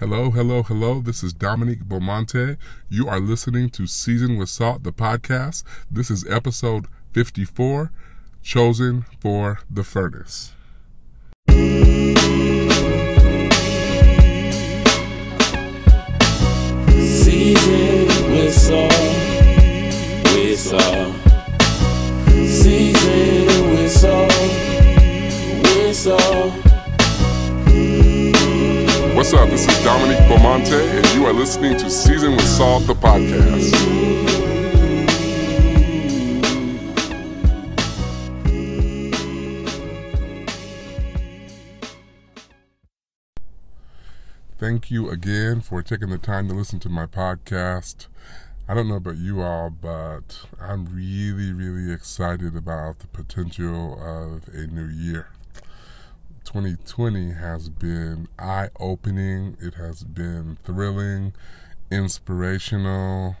Hello, hello, hello. This is Dominique Beaumonte. You are listening to Seasoned with Salt, the podcast. This is episode 54, Chosen for the Furnace. Season with salt, with salt. What's up? This is Dominique Beaumonte, and you are listening to Seasoned with Salt, the podcast. Thank you again for taking the time to listen to my podcast. I don't know about you all, but I'm really, really excited about the potential of a new year. 2020 has been eye opening, it has been thrilling, inspirational,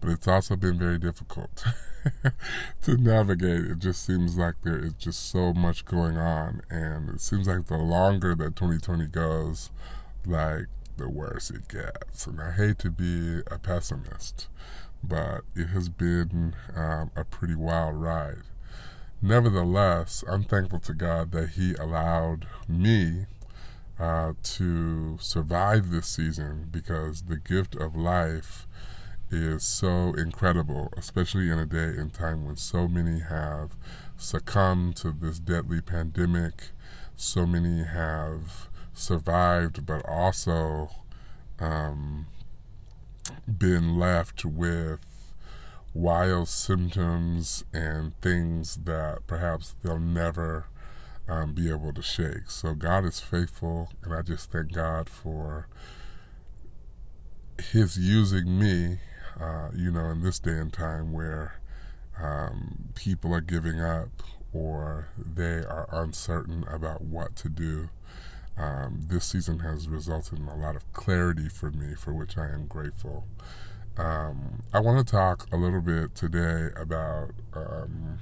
but it's also been very difficult to navigate. It just seems like there is just so much going on, and it seems like the longer that 2020 goes, like the worse it gets. And I hate to be a pessimist, but it has been um, a pretty wild ride. Nevertheless, I'm thankful to God that He allowed me uh, to survive this season because the gift of life is so incredible, especially in a day and time when so many have succumbed to this deadly pandemic, so many have survived, but also um, been left with wild symptoms and things that perhaps they'll never um, be able to shake. So God is faithful, and I just thank God for His using me, uh, you know, in this day and time where um, people are giving up or they are uncertain about what to do. Um, this season has resulted in a lot of clarity for me, for which I am grateful. Um, I want to talk a little bit today about um,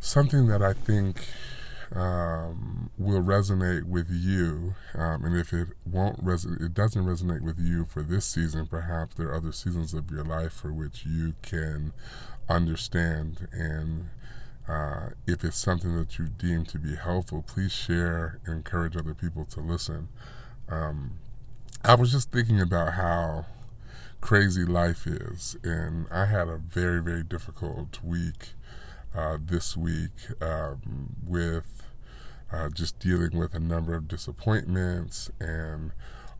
something that I think um, will resonate with you, um, and if it won't resonate, it doesn't resonate with you for this season. Perhaps there are other seasons of your life for which you can understand and. Uh, if it's something that you deem to be helpful, please share encourage other people to listen. Um, I was just thinking about how crazy life is. And I had a very, very difficult week uh, this week um, with uh, just dealing with a number of disappointments and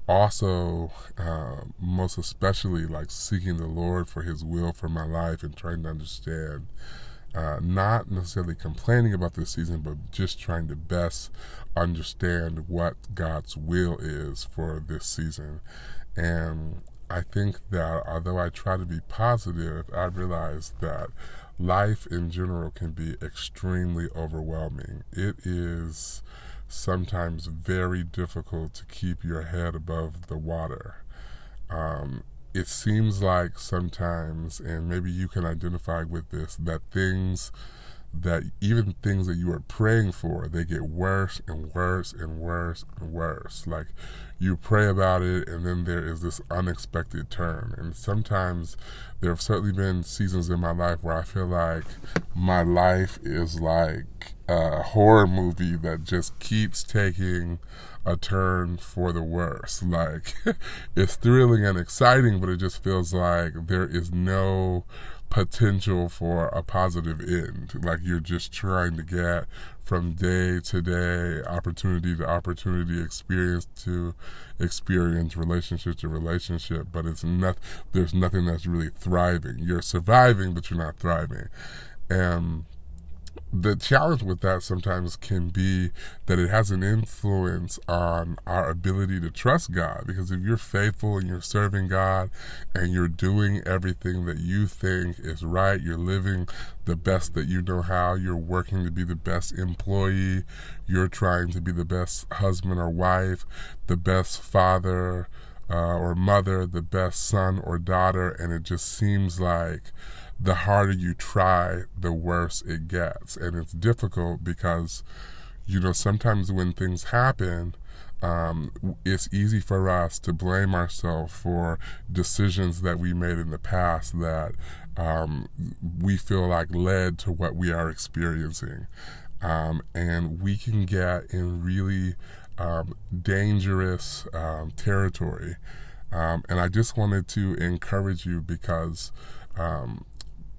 also, uh, most especially, like seeking the Lord for His will for my life and trying to understand. Uh, not necessarily complaining about this season, but just trying to best understand what God's will is for this season. And I think that although I try to be positive, I realize that life in general can be extremely overwhelming. It is sometimes very difficult to keep your head above the water. Um, it seems like sometimes, and maybe you can identify with this, that things that even things that you are praying for, they get worse and worse and worse and worse. Like you pray about it, and then there is this unexpected turn. And sometimes there have certainly been seasons in my life where I feel like my life is like a horror movie that just keeps taking a turn for the worse. Like it's thrilling and exciting, but it just feels like there is no potential for a positive end. Like you're just trying to get from day to day, opportunity to opportunity, experience to experience, relationship to relationship, but it's not, there's nothing that's really thriving. You're surviving, but you're not thriving. And the challenge with that sometimes can be that it has an influence on our ability to trust God. Because if you're faithful and you're serving God and you're doing everything that you think is right, you're living the best that you know how, you're working to be the best employee, you're trying to be the best husband or wife, the best father uh, or mother, the best son or daughter, and it just seems like the harder you try, the worse it gets. And it's difficult because, you know, sometimes when things happen, um, it's easy for us to blame ourselves for decisions that we made in the past that um, we feel like led to what we are experiencing. Um, and we can get in really um, dangerous um, territory. Um, and I just wanted to encourage you because um,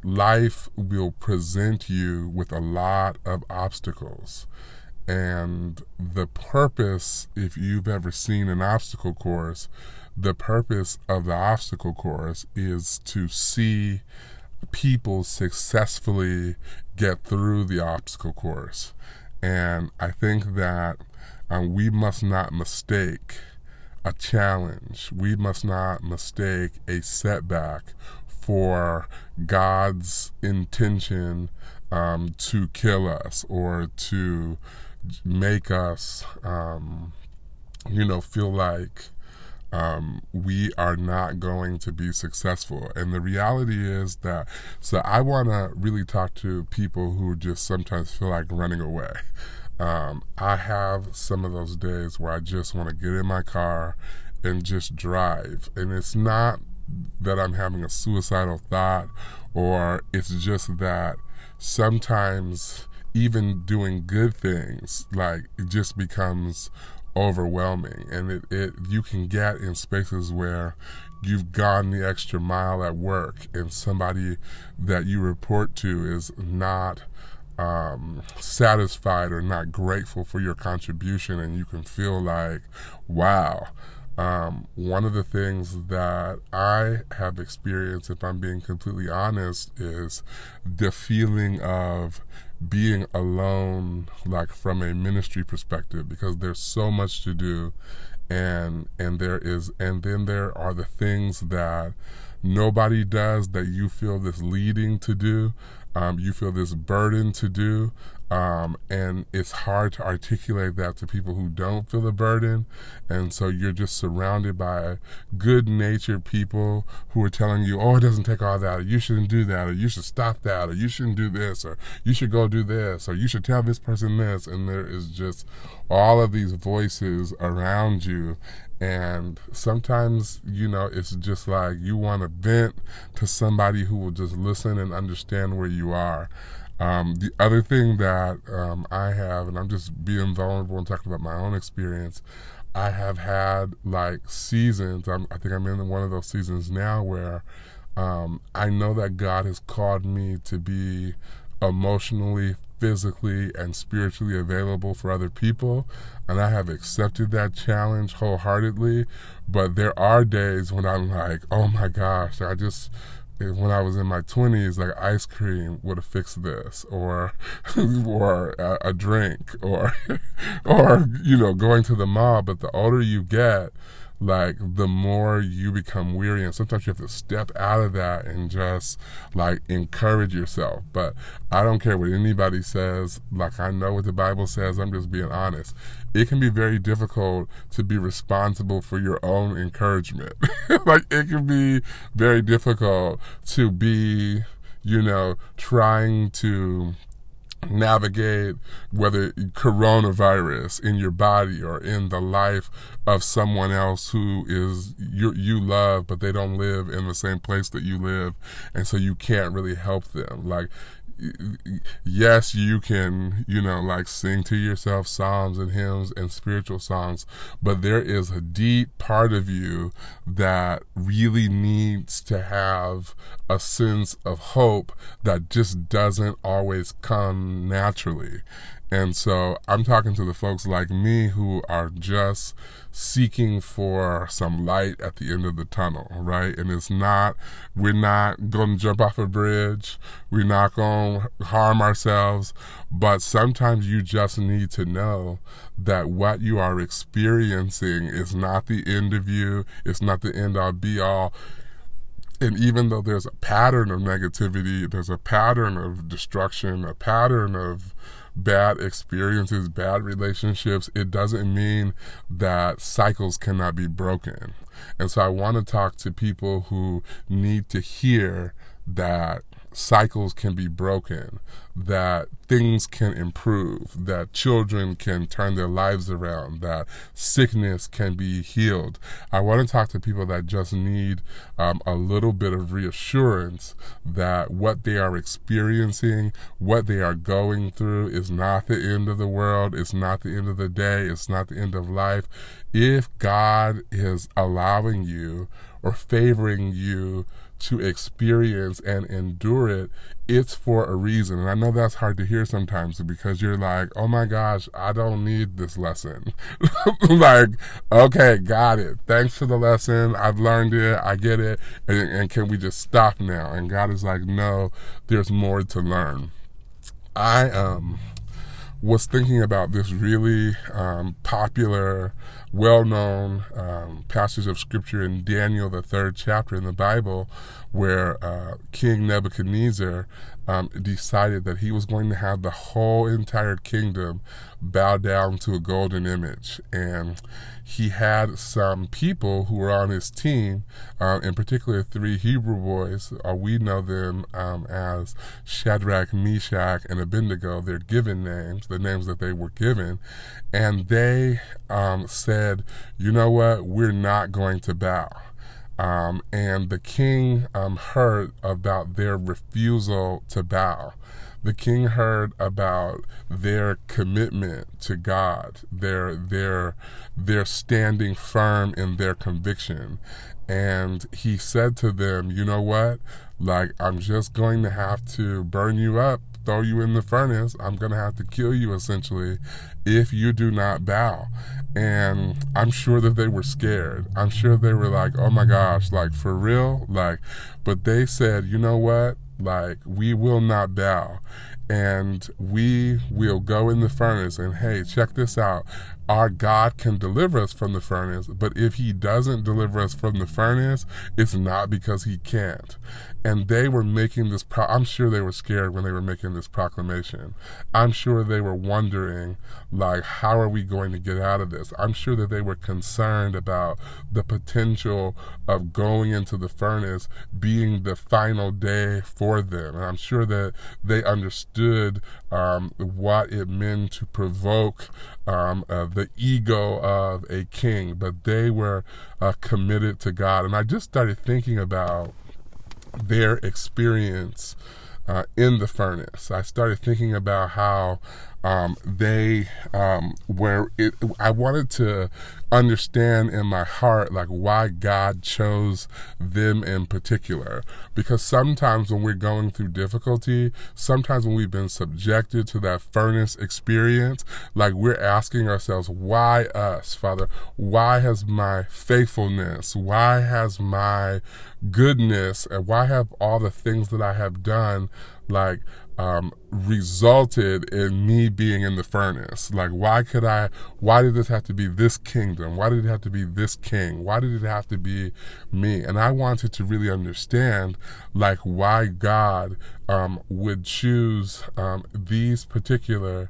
life will present you with a lot of obstacles. And the purpose, if you've ever seen an obstacle course, the purpose of the obstacle course is to see people successfully get through the obstacle course. And I think that um, we must not mistake a challenge. We must not mistake a setback for God's intention um, to kill us or to make us, um, you know, feel like um, we are not going to be successful. And the reality is that, so I want to really talk to people who just sometimes feel like running away. Um, I have some of those days where I just want to get in my car and just drive. And it's not that I'm having a suicidal thought or it's just that sometimes even doing good things like it just becomes overwhelming. And it, it you can get in spaces where you've gone the extra mile at work and somebody that you report to is not um, satisfied or not grateful for your contribution and you can feel like wow um, one of the things that I have experienced, if I'm being completely honest, is the feeling of being alone, like from a ministry perspective, because there's so much to do, and and there is, and then there are the things that nobody does that you feel this leading to do, um, you feel this burden to do, um, and it's hard to articulate that to people who don't feel the burden. And so you're just surrounded by good natured people who are telling you, oh, it doesn't take all that, or you shouldn't do that, or you should stop that, or you shouldn't do this, or you should go do this, or you should tell this person this. And there is just all of these voices around you. And sometimes, you know, it's just like you want to vent to somebody who will just listen and understand where you are. Um, the other thing that um, I have, and I'm just being vulnerable and talking about my own experience, I have had like seasons. I'm, i think I'm in one of those seasons now where um, I know that God has called me to be emotionally, physically, and spiritually available for other people. And I have accepted that challenge wholeheartedly. But there are days when I'm like, oh my gosh, I just when I was in my twenties, like ice cream would have fixed this, or or a, a drink, or or you know going to the mall. But the older you get, like the more you become weary and sometimes you have to step out of that and just like encourage yourself. But i don't care what anybody says. Like i know what the bible says. I'm just being honest. It can be very difficult to be responsible for your own encouragement. Like it can be very difficult to be you know trying to navigate whether coronavirus in your body or in the life of someone else who is you you love but they don't live in the same place that you live. And so you can't really help them. Like yes, you can, you know, like sing to yourself psalms and hymns and spiritual songs, but there is a deep part of you that really needs to have a sense of hope that just doesn't always come naturally. And so I'm talking to the folks like me who are just seeking for some light at the end of the tunnel, right? And it's not, we're not going to jump off a bridge. We're not going to harm ourselves. But sometimes you just need to know that what you are experiencing is not the end of you. It's not the end all be all and even though there's a pattern of negativity, there's a pattern of destruction, a pattern of bad experiences, bad relationships, it doesn't mean that cycles cannot be broken. And so I want to talk to people who need to hear that cycles can be broken, that things can improve, that children can turn their lives around, that sickness can be healed. I want to talk to people that just need um, a little bit of reassurance that what they are experiencing, what they are going through, is not the end of the world, it's not the end of the day, it's not the end of life. If God is allowing you or favoring you to experience and endure it, it's for a reason. And I know that's hard to hear sometimes because you're like, oh my gosh, I don't need this lesson. like, okay, got it. Thanks for the lesson. I've learned it. I get it. And, and can we just stop now? And God is like, no, there's more to learn. I, um, was thinking about this really um, popular, well known um, passage of scripture in Daniel, the third chapter in the Bible, where uh, King Nebuchadnezzar um, decided that he was going to have the whole entire kingdom bow down to a golden image. And he had some people who were on his team, uh, in particular three Hebrew boys. Uh, we know them um, as Shadrach, Meshach, and Abednego. They're given names, the names that they were given. And they um, said, you know what, we're not going to bow. Um, and the king um, heard about their refusal to bow. The king heard about their commitment to God, their their their standing firm in their conviction, and he said to them, "You know what? Like I'm just going to have to burn you up throw you in the furnace. I'm going to have to kill you essentially if you do not bow. And I'm sure that they were scared. I'm sure they were like, oh my gosh, like for real? Like, but they said, you know what? Like, we will not bow and we will go in the furnace and hey check this out our god can deliver us from the furnace but if he doesn't deliver us from the furnace it's not because he can't. And they were making this pro- i'm sure they were scared when they were making this proclamation. I'm sure they were wondering like how are we going to get out of this? I'm sure that they were concerned about the potential of going into the furnace being the final day for them. And i'm sure that they understood um, what it meant to provoke um, uh, the ego of a king but they were uh, committed to god and i just started thinking about their experience uh, in the furnace. I started thinking about how um, they um, were. It, I wanted to understand in my heart like why God chose them in particular. Because sometimes when we're going through difficulty, sometimes when we've been subjected to that furnace experience, like we're asking ourselves, why us, Father? Why has my faithfulness? Why has my goodness? And why have all the things that I have done like um, resulted in me being in the furnace. Like, why could I, why did this have to be this kingdom? Why did it have to be this king? Why did it have to be me? And I wanted to really understand, like, why God um, would choose um, these particular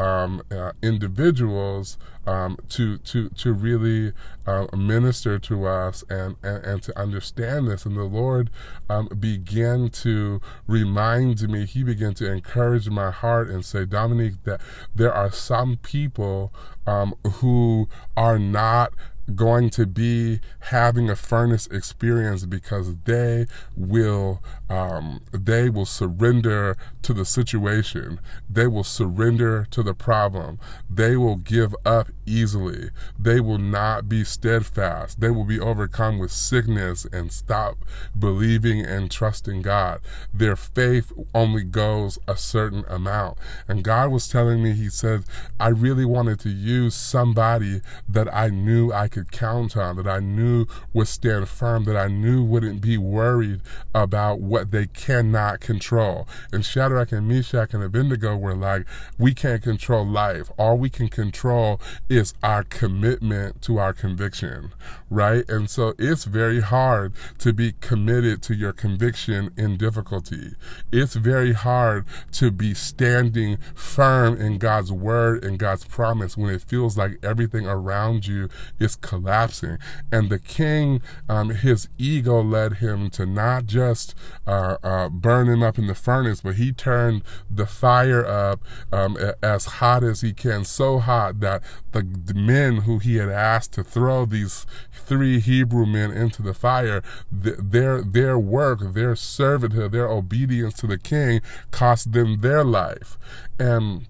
um, uh, individuals um, to to to really uh, minister to us and, and, and to understand this. And the Lord um, began to remind me. He began to encourage my heart and say, Dominique, that there are some people um, who are not going to be having a furnace experience because they will um, they will surrender to the situation. They will surrender to the problem. They will give up easily. They will not be steadfast. They will be overcome with sickness and stop believing and trusting God. Their faith only goes a certain amount. And God was telling me he said I really wanted to use somebody that I knew I could count on, that I knew would stand firm, that I knew wouldn't be worried about what they cannot control. And Shadrach and Meshach and Abednego were like, we can't control life. All we can control is our commitment to our conviction, right? And so it's very hard to be committed to your conviction in difficulty. It's very hard to be standing firm in God's word and God's promise when it feels like everything around you is collapsing. And the king, um, his ego led him to not just uh, uh, burn him up in the furnace, but he turned the fire up um, as hot as he can, so hot that the, men who he had asked to throw these three Hebrew men into the fire, th- their their work, their servitude, their obedience to the king cost them their life, and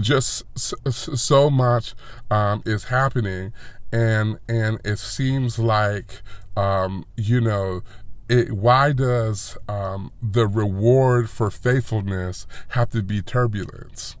just so much um, is happening, and and it seems like um, you know. It, why does um, the reward for faithfulness have to be turbulence?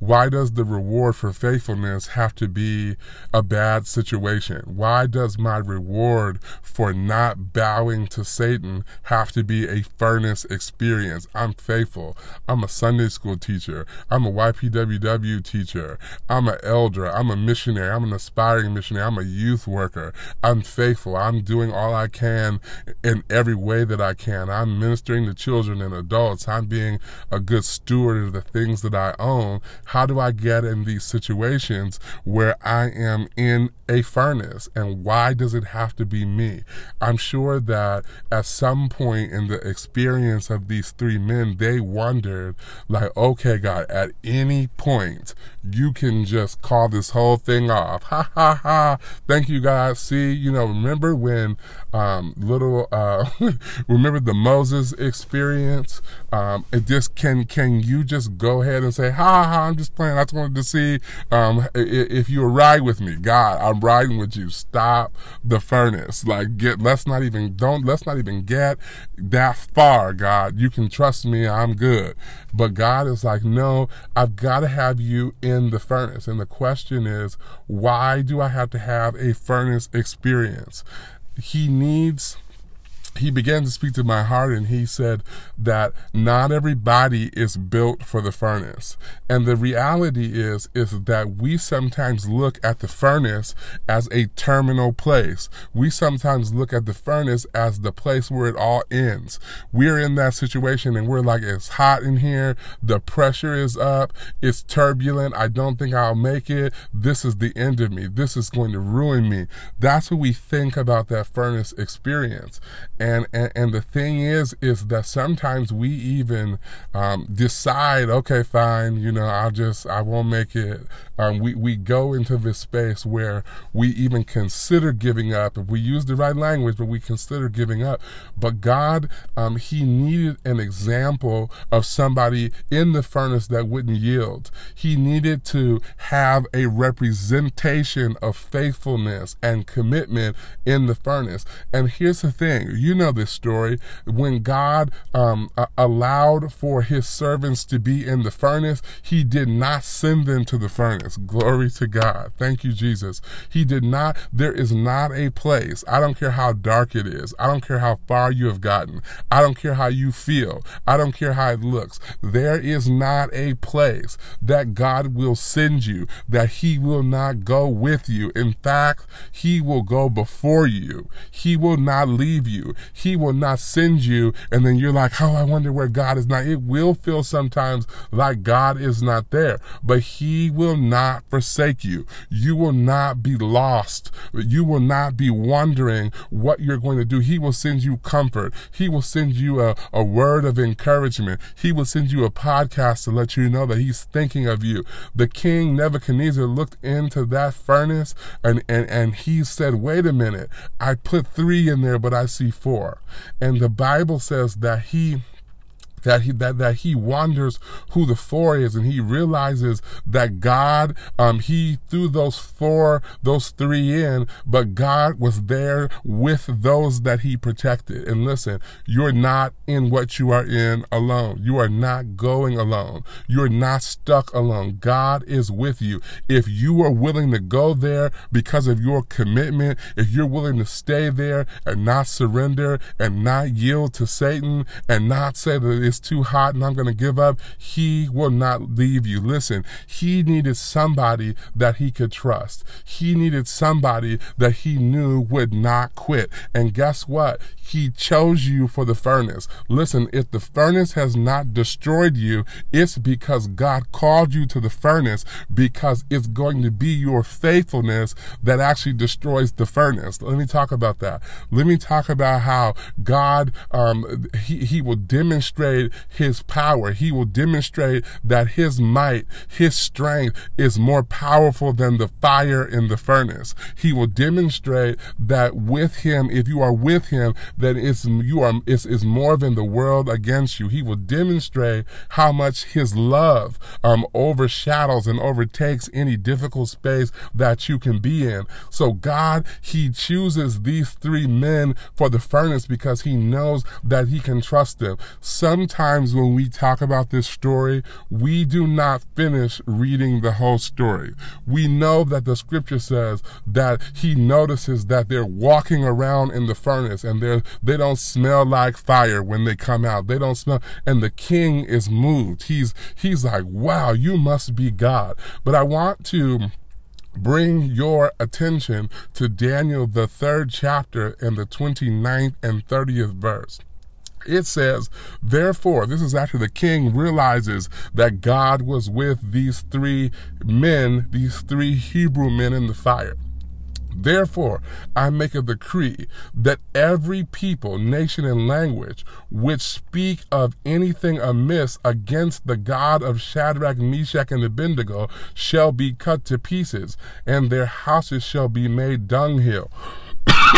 Why does the reward for faithfulness have to be a bad situation? Why does my reward for not bowing to Satan have to be a furnace experience? I'm faithful. I'm a Sunday school teacher. I'm a YPWW teacher. I'm an elder. I'm a missionary. I'm an aspiring missionary. I'm a youth worker. I'm faithful. I'm doing all I can in every way that I can. I'm ministering to children and adults. I'm being a good steward of the things that I own. How do I get in these situations where I am in a furnace and why does it have to be me? I'm sure that at some point in the experience of these three men, they wondered, like, okay, God, at any point, you can just call this whole thing off. Ha ha ha. Thank you, God. See, you know, remember when um, little, uh, remember the Moses experience? Um, it just can, can you just go ahead and say, ha ha, ha just playing. I just wanted to see um, if you were ride with me. God, I'm riding with you. Stop the furnace. Like, get, let's not even, don't, let's not even get that far, God. You can trust me. I'm good. But God is like, no, I've got to have you in the furnace. And the question is, why do I have to have a furnace experience? He needs he began to speak to my heart and he said that not everybody is built for the furnace. And the reality is, is that we sometimes look at the furnace as a terminal place. We sometimes look at the furnace as the place where it all ends. We're in that situation and we're like, it's hot in here. The pressure is up. It's turbulent. I don't think I'll make it. This is the end of me. This is going to ruin me. That's what we think about that furnace experience. And, and, and the thing is, is that sometimes we even um, decide, okay, fine, you know, I'll just, I won't make it. Um, we, we go into this space where we even consider giving up. If we use the right language, but we consider giving up. But God, um, He needed an example of somebody in the furnace that wouldn't yield. He needed to have a representation of faithfulness and commitment in the furnace. And here's the thing, you know this story. When God um, allowed for his servants to be in the furnace, he did not send them to the furnace. Glory to God. Thank you, Jesus. He did not, there is not a place. I don't care how dark it is. I don't care how far you have gotten. I don't care how you feel. I don't care how it looks. There is not a place that God will send you that he will not go with you. In fact, he will go before you. He will not leave you. He will not send you. And then you're like, oh, I wonder where God is not. It will feel sometimes like God is not there, but he will not forsake you. You will not be lost. You will not be wondering what you're going to do. He will send you comfort. He will send you a, a word of encouragement. He will send you a podcast to let you know that he's thinking of you. The king Nebuchadnezzar looked into that furnace and, and, and he said, wait a minute, I put three in there, but I see four. And the Bible says that he that he that, that he wonders who the four is and he realizes that God um he threw those four those three in but God was there with those that he protected. And listen you're not in what you are in alone. You are not going alone. You're not stuck alone. God is with you. If you are willing to go there because of your commitment if you're willing to stay there and not surrender and not yield to Satan and not say that it's too hot and I'm going to give up, he will not leave you. Listen, he needed somebody that he could trust. He needed somebody that he knew would not quit. And guess what? He chose you for the furnace. Listen, if the furnace has not destroyed you, it's because God called you to the furnace because it's going to be your faithfulness that actually destroys the furnace. Let me talk about that. Let me talk about how God, um, he, he will demonstrate his power. He will demonstrate that his might, his strength is more powerful than the fire in the furnace. He will demonstrate that with him, if you are with him, that it's you are it's, it's more than the world against you. He will demonstrate how much his love um, overshadows and overtakes any difficult space that you can be in. So God, he chooses these three men for the furnace because he knows that he can trust them. Sometimes when we talk about this story, we do not finish reading the whole story. We know that the scripture says that he notices that they're walking around in the furnace and they're they don't smell like fire when they come out. They don't smell, and the king is moved. He's, he's like, wow, you must be God. But I want to bring your attention to Daniel, the third chapter, and the 29th and 30th verse. It says, therefore, this is after the king realizes that God was with these three men, these three Hebrew men in the fire. Therefore, I make a decree that every people, nation, and language which speak of anything amiss against the God of Shadrach, Meshach, and Abednego shall be cut to pieces, and their houses shall be made dunghill.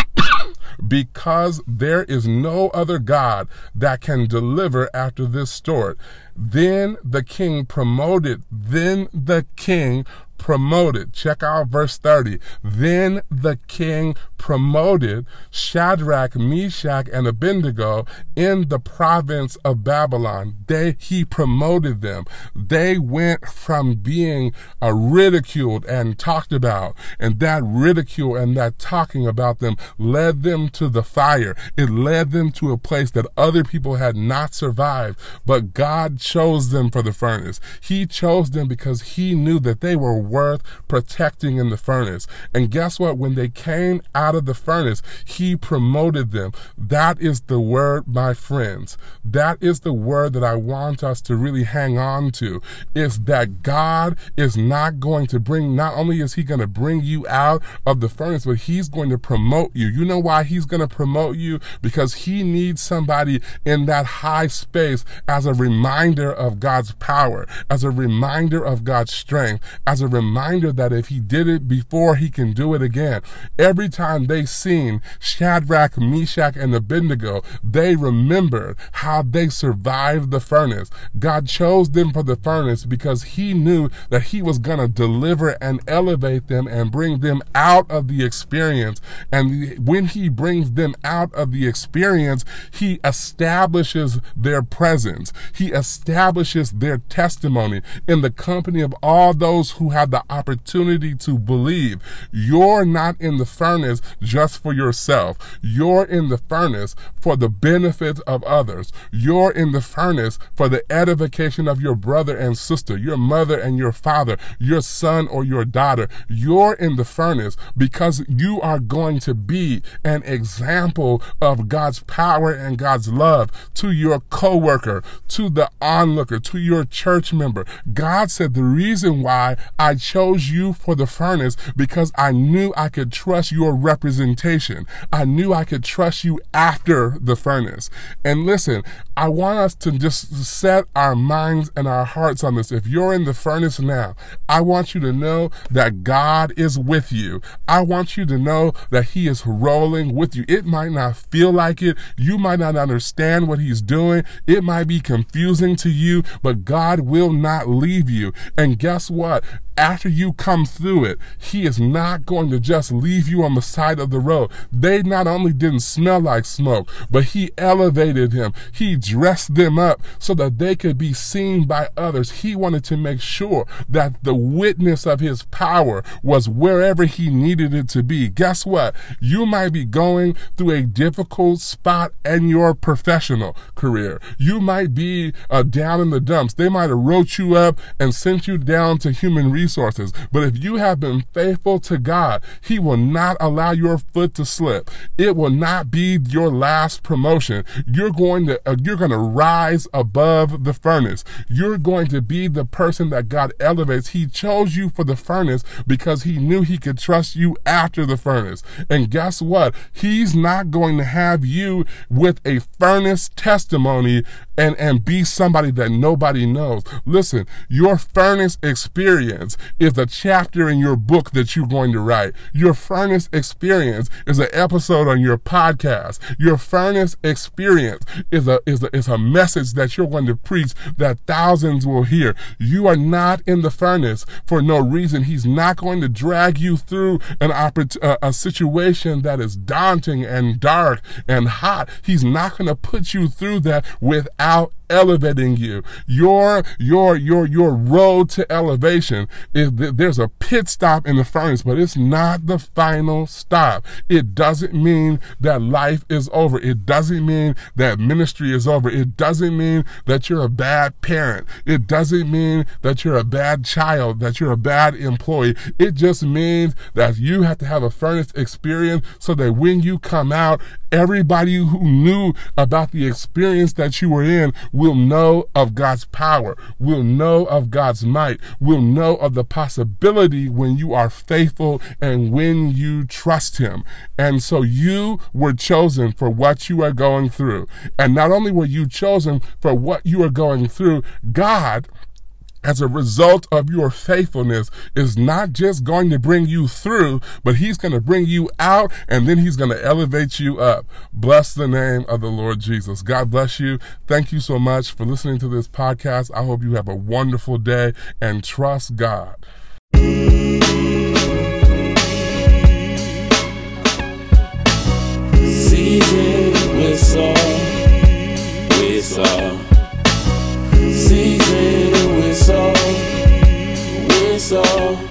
because there is no other God that can deliver after this sort. Then the king promoted, then the king promoted. Check out verse 30. Then the king promoted Shadrach, Meshach, and Abednego in the province of Babylon. They, he promoted them. They went from being uh, ridiculed and talked about, and that ridicule and that talking about them led them to the fire. It led them to a place that other people had not survived, but God chose them for the furnace. He chose them because he knew that they were worth protecting in the furnace. And guess what? When they came out of the furnace, he promoted them. That is the word, my friends. That is the word that I want us to really hang on to is that God is not going to bring, not only is he going to bring you out of the furnace, but he's going to promote you. You know why he's going to promote you? Because he needs somebody in that high space as a reminder of God's power, as a reminder of God's strength, as a reminder that if he did it before, he can do it again. Every time they seen Shadrach, Meshach, and Abednego, they remembered how they survived the furnace. God chose them for the furnace because he knew that he was going to deliver and elevate them and bring them out of the experience. And when he brings them out of the experience, he establishes their presence. He establishes their testimony in the company of all those who have the opportunity to believe. You're not in the furnace just for yourself. You're in the furnace for the benefit of others. You're in the furnace for the edification of your brother and sister, your mother and your father, your son or your daughter. You're in the furnace because you are going to be an example of God's power and God's love to your coworker, to the onlooker, to your church member. God said the reason why I chose you for the furnace because I knew I could trust your representation. I knew I could trust you after the furnace. And listen, I want us to just set our minds and our hearts on this. If you're in the furnace now, I want you to know that God is with you. I want you to know that He is rolling with you. It might not feel like it. You might not understand what He's doing. It might be confusing to you, but God will not leave you. And guess what? After you come through it, He is not going to just leave you on the side of the road. They not only didn't smell like smoke, but He elevated him. He dressed them up so that they could be seen by others. He wanted to make sure that the witness of His power was wherever He needed it to be. Guess what? You might be going through a difficult spot in your professional career. You might be uh, down in the dumps. They might have wrote you up and sent you down to human resources. But if you have been faithful to God, He will not allow your foot to slip. It will not be your last promotion. You're going to uh, you're going to rise above the furnace. You're going to be the person that God elevates. He chose you for the furnace because He knew He could trust you after the furnace. And guess what? He's not going to have you with a furnace testimony and and be somebody that nobody knows. Listen, your furnace experience is a chapter in your book that you're going to write. Your furnace experience is an episode on your podcast. Your furnace experience is a is a is a message that you're going to preach that thousands will hear. You are not in the furnace for no reason. He's not going to drag you through an oppor- uh, a situation that is daunting and dark and hot. He's not going to put you through that without out elevating you. Your your your your road to elevation is there's a pit stop in the furnace, but it's not the final stop. It doesn't mean that life is over. It doesn't mean that ministry is over. It doesn't mean that you're a bad parent. It doesn't mean that you're a bad child, that you're a bad employee. It just means that you have to have a furnace experience so that when you come out, everybody who knew about the experience that you were in will know of God's power, will know of God's might, will know of the possibility when you are faithful and when you trust Him. And so you were chosen for what you are going through. And not only were you chosen for what you are going through, God as a result of your faithfulness is not just going to bring you through, but he's going to bring you out and then he's going to elevate you up. Bless the name of the Lord Jesus. God bless you. Thank you so much for listening to this podcast. I hope you have a wonderful day and trust God. Season with soul, with soul. Season it's all